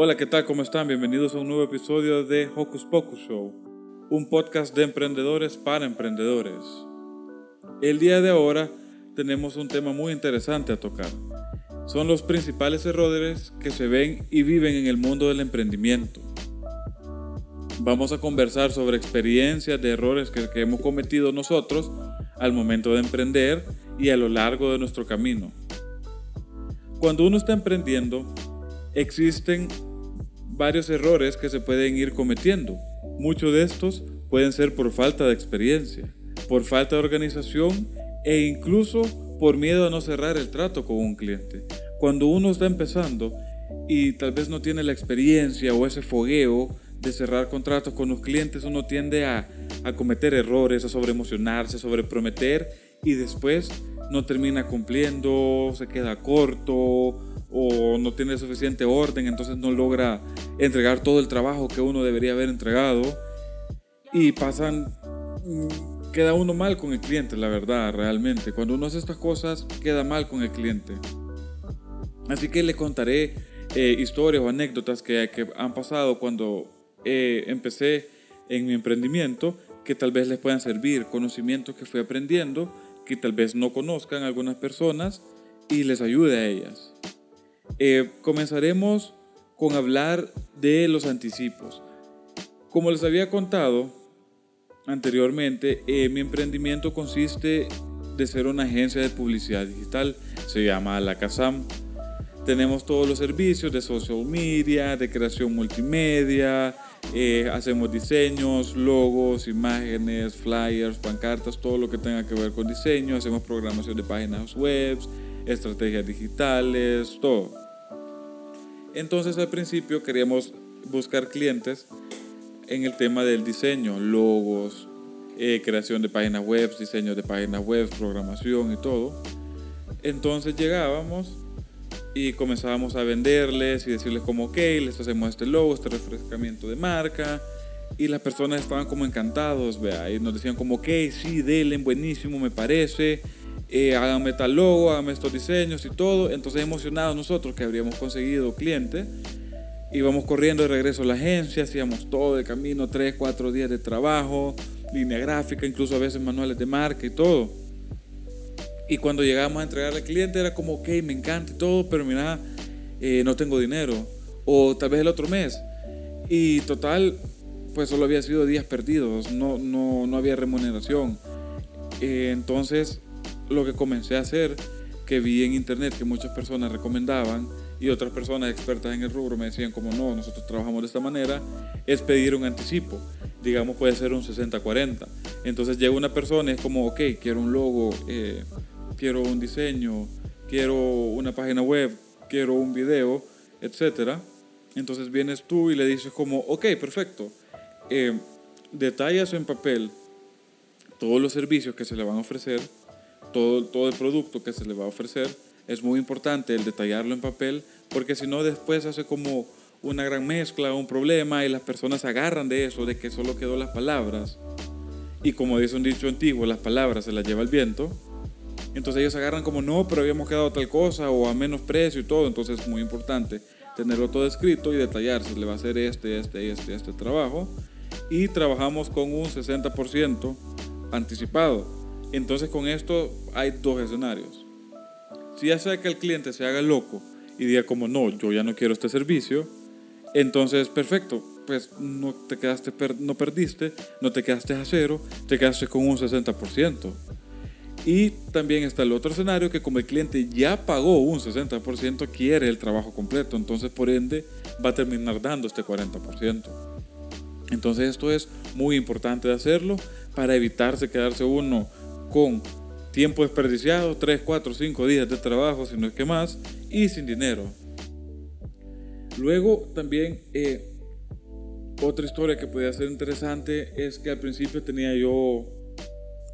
Hola, ¿qué tal? ¿Cómo están? Bienvenidos a un nuevo episodio de Hocus Pocus Show, un podcast de emprendedores para emprendedores. El día de ahora tenemos un tema muy interesante a tocar. Son los principales errores que se ven y viven en el mundo del emprendimiento. Vamos a conversar sobre experiencias de errores que, que hemos cometido nosotros al momento de emprender y a lo largo de nuestro camino. Cuando uno está emprendiendo, existen varios errores que se pueden ir cometiendo. Muchos de estos pueden ser por falta de experiencia, por falta de organización e incluso por miedo a no cerrar el trato con un cliente. Cuando uno está empezando y tal vez no tiene la experiencia o ese fogueo de cerrar contratos con los clientes, uno tiende a, a cometer errores, a sobreemocionarse, a sobreprometer y después no termina cumpliendo, se queda corto o no tiene suficiente orden, entonces no logra entregar todo el trabajo que uno debería haber entregado y pasan, mm, queda uno mal con el cliente, la verdad, realmente. Cuando uno hace estas cosas, queda mal con el cliente. Así que le contaré eh, historias o anécdotas que, que, han pasado cuando eh, empecé en mi emprendimiento que tal vez les puedan servir, conocimientos que fui aprendiendo que tal vez no conozcan algunas personas y les ayude a ellas. Eh, comenzaremos con hablar de los anticipos. Como les había contado anteriormente, eh, mi emprendimiento consiste de ser una agencia de publicidad digital. Se llama La Casam. Tenemos todos los servicios de social media, de creación multimedia, eh, hacemos diseños, logos, imágenes, flyers, pancartas, todo lo que tenga que ver con diseño. Hacemos programación de páginas web, estrategias digitales, todo. Entonces al principio queríamos buscar clientes en el tema del diseño, logos, eh, creación de páginas web, diseño de páginas web, programación y todo. Entonces llegábamos y comenzábamos a venderles y decirles como, ok, les hacemos este logo, este refrescamiento de marca. Y las personas estaban como encantados, vea, y nos decían como, ok, sí, denle, buenísimo, me parece eh, háganme tal logo, háganme estos diseños y todo. Entonces emocionados nosotros que habríamos conseguido cliente, íbamos corriendo de regreso a la agencia, hacíamos todo de camino, 3, 4 días de trabajo, línea gráfica, incluso a veces manuales de marca y todo. Y cuando llegábamos a entregarle al cliente era como, ok, me encanta y todo, pero mira, eh, no tengo dinero. O tal vez el otro mes. Y total, pues solo había sido días perdidos, no, no, no había remuneración. Eh, entonces lo que comencé a hacer, que vi en internet que muchas personas recomendaban y otras personas expertas en el rubro me decían como no, nosotros trabajamos de esta manera, es pedir un anticipo. Digamos puede ser un 60-40. Entonces llega una persona y es como, ok, quiero un logo, eh, quiero un diseño, quiero una página web, quiero un video, etc. Entonces vienes tú y le dices como, ok, perfecto. Eh, detallas en papel todos los servicios que se le van a ofrecer todo, todo el producto que se le va a ofrecer, es muy importante el detallarlo en papel, porque si no después hace como una gran mezcla, un problema, y las personas agarran de eso, de que solo quedó las palabras. Y como dice un dicho antiguo, las palabras se las lleva el viento. Entonces ellos agarran como, no, pero habíamos quedado tal cosa, o a menos precio y todo. Entonces es muy importante tenerlo todo escrito y detallarse. Le va a hacer este, este, este, este trabajo. Y trabajamos con un 60% anticipado. Entonces con esto hay dos escenarios. Si ya sea que el cliente se haga loco y diga como no, yo ya no quiero este servicio, entonces perfecto, pues no te quedaste, no perdiste, no te quedaste a cero, te quedaste con un 60%. Y también está el otro escenario que como el cliente ya pagó un 60%, quiere el trabajo completo, entonces por ende va a terminar dando este 40%. Entonces esto es muy importante de hacerlo para evitarse quedarse uno con tiempo desperdiciado, 3, 4, 5 días de trabajo, si no es que más, y sin dinero. Luego también eh, otra historia que podía ser interesante es que al principio tenía yo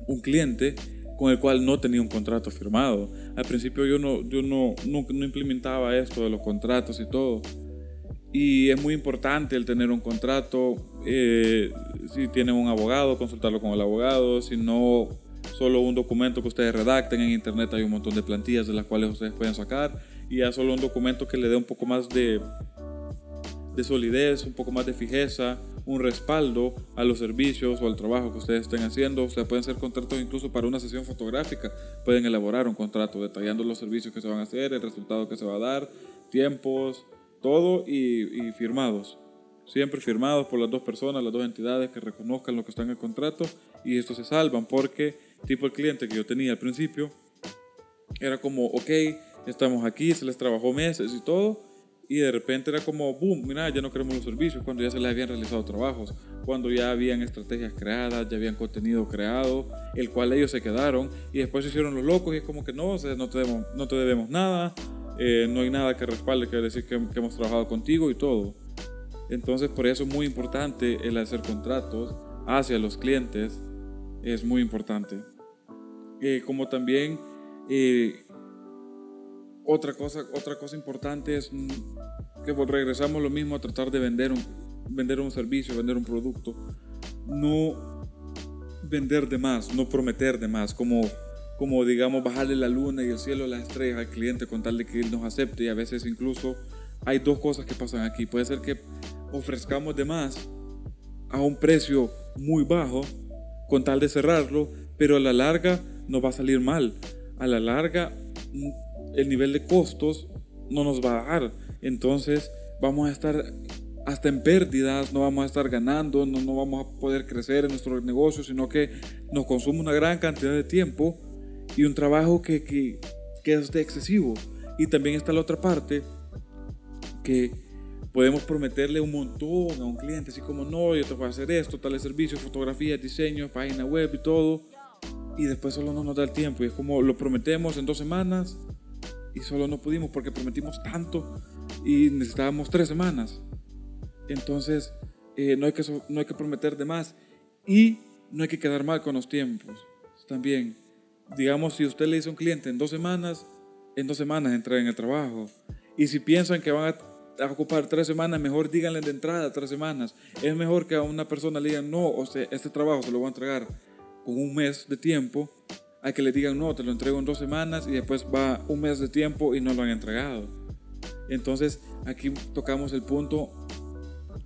un cliente con el cual no tenía un contrato firmado. Al principio yo no, yo no, no, no implementaba esto de los contratos y todo. Y es muy importante el tener un contrato. Eh, si tienen un abogado, consultarlo con el abogado. Si no, solo un documento que ustedes redacten. En internet hay un montón de plantillas de las cuales ustedes pueden sacar. Y ya solo un documento que le dé un poco más de, de solidez, un poco más de fijeza, un respaldo a los servicios o al trabajo que ustedes estén haciendo. O sea, pueden ser contratos incluso para una sesión fotográfica. Pueden elaborar un contrato detallando los servicios que se van a hacer, el resultado que se va a dar, tiempos, todo y, firmados. Siempre firmados por las dos personas, las dos entidades que reconozcan lo que está en el contrato y estos se salvan porque tipo el cliente que yo tenía al principio era como, ok, estamos aquí, se les trabajó meses y todo y de repente era como, boom, mira, ya no queremos los servicios, cuando ya se les habían realizado trabajos, cuando ya habían estrategias creadas, ya habían contenido creado, el cual ellos se quedaron y después se hicieron los locos y es como que no, o sea, no, te debemos, no te debemos nada, eh, no hay nada que respalde, que decir que, hemos trabajado contigo y todo. Entonces por eso es muy importante el hacer contratos hacia los clientes, es muy importante. Eh, como también eh, otra cosa, otra cosa importante es mm, que regresamos lo mismo a tratar de vender un, vender un servicio, vender un producto. No vender de más, no prometer de más, como, como digamos bajarle la luna y el cielo, las estrellas al cliente con tal de que él nos acepte y a veces incluso hay dos cosas que pasan aquí. Puede ser que ofrezcamos de más a un precio muy bajo con tal de cerrarlo, pero a la larga nos va a salir mal. A la larga el nivel de costos no nos va a dar. Entonces vamos a estar hasta en pérdidas, no vamos a estar ganando, no, no vamos a poder crecer en nuestro negocio, sino que nos consume una gran cantidad de tiempo y un trabajo que, que, que es de excesivo. Y también está la otra parte que podemos prometerle un montón a un cliente, así como, no, yo te voy a hacer esto, tales servicios, fotografía, diseño, página web y todo. Y después solo no nos da el tiempo. Y es como, lo prometemos en dos semanas y solo no pudimos porque prometimos tanto y necesitábamos tres semanas. Entonces, eh, no, hay que, no hay que prometer de más y no hay que quedar mal con los tiempos. También, digamos, si usted le dice a un cliente en dos semanas, en dos semanas entra en el trabajo. Y si piensan que van a, ocupar tres semanas, mejor díganle de entrada tres semanas. Es mejor que a una persona le digan, no, o sea, este trabajo se lo voy a entregar con un mes de tiempo hay que le digan, no, te lo entrego en dos semanas y después va un mes de tiempo y no lo han entregado. Entonces aquí tocamos el punto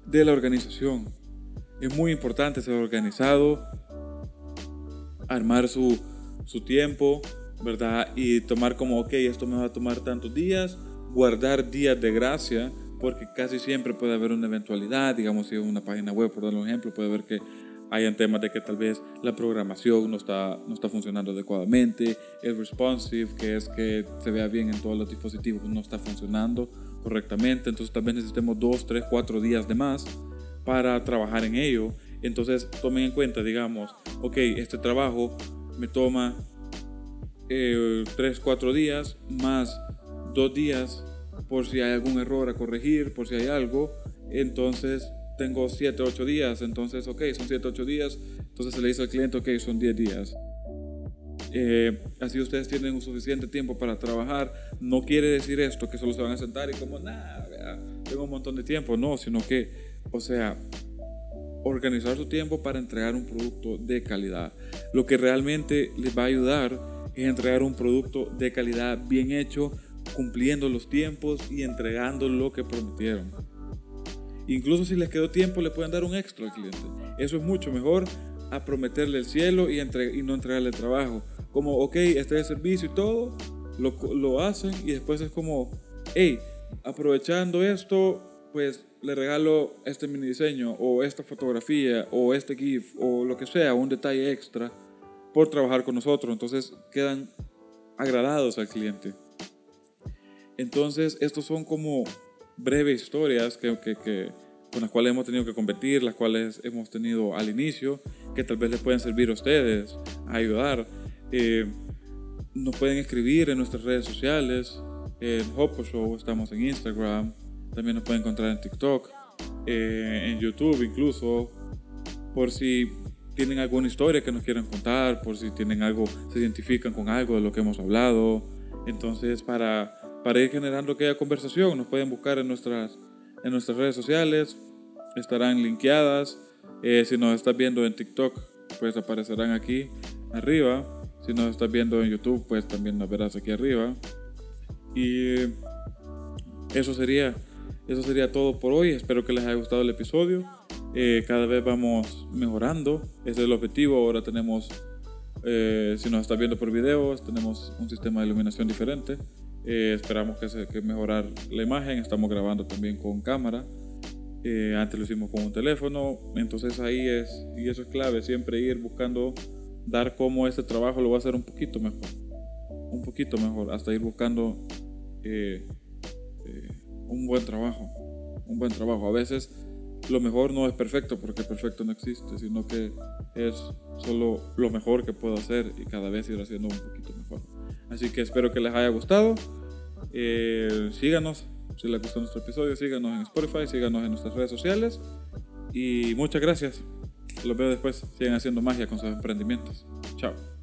de la organización. Es muy importante ser organizado, armar su, su tiempo, ¿verdad? Y tomar como, ok, esto me va a tomar tantos días, guardar días de gracia, porque casi siempre puede haber una eventualidad, digamos, si es una página web, por dar un ejemplo, puede haber que hayan temas de que tal vez la programación no está, no está funcionando adecuadamente, el responsive, que es que se vea bien en todos los dispositivos, no está funcionando correctamente, entonces tal vez necesitemos dos, tres, cuatro días de más para trabajar en ello. Entonces tomen en cuenta, digamos, ok, este trabajo me toma eh, tres, cuatro días más dos días por si hay algún error a corregir, por si hay algo. Entonces tengo 7, 8 días, entonces, ok, son 7, 8 días, entonces se le dice al cliente, ok, son 10 días. Eh, así ustedes tienen un suficiente tiempo para trabajar. No quiere decir esto que solo se van a sentar y como, nada, tengo un montón de tiempo. No, sino que, o sea, organizar su tiempo para entregar un producto de calidad. Lo que realmente les va a ayudar es entregar un producto de calidad bien hecho, cumpliendo los tiempos y entregando lo que prometieron. Incluso si les quedó tiempo, le pueden dar un extra al cliente. Eso es mucho mejor a prometerle el cielo y, no entregarle el trabajo. Como, ok, este es el servicio y todo, lo, lo hacen y después es como, hey, aprovechando esto, pues le regalo este mini diseño o esta fotografía o este GIF o lo que sea, un detalle extra por trabajar con nosotros. Entonces quedan agradados al cliente. Entonces, estos son como breves historias que, que, con las cuales hemos tenido que competir, las cuales hemos tenido al inicio, que tal vez les pueden servir a ustedes, a ayudar. Eh, nos pueden escribir en nuestras redes sociales, en Hopo Show, estamos en Instagram, también nos pueden encontrar en TikTok, eh, en YouTube incluso, por si tienen alguna historia que nos quieran contar, por si tienen algo, se identifican con algo de lo que hemos hablado. Entonces, para para ir generando aquella conversación. Nos pueden buscar en nuestras, en nuestras redes sociales, estarán linkeadas. Eh, si nos estás viendo en TikTok, pues aparecerán aquí arriba. Si nos estás viendo en YouTube, pues también nos verás aquí arriba. Y eso sería. eso sería todo por hoy. Espero que les haya gustado el episodio. Eh, cada vez vamos mejorando. Ese es el objetivo. Ahora tenemos, eh, si nos está viendo por videos, tenemos un sistema de iluminación diferente. Eh, esperamos que, se, que mejorar la imagen. Estamos grabando también con cámara. antes lo hicimos con un teléfono. Entonces ahí es, y eso es clave, siempre ir buscando dar cómo este trabajo lo va a hacer un poquito mejor. Un poquito mejor. Hasta ir buscando un buen trabajo. Un buen trabajo. A veces lo mejor no es perfecto porque perfecto no existe, sino que es solo lo mejor que puedo hacer y cada vez ir haciendo un poquito mejor. Así que espero que les haya gustado. Eh, síganos, si les gustó nuestro episodio, síganos en Spotify, síganos en nuestras redes sociales. Y muchas gracias. Los veo después. Sigan haciendo magia con sus emprendimientos. Chao.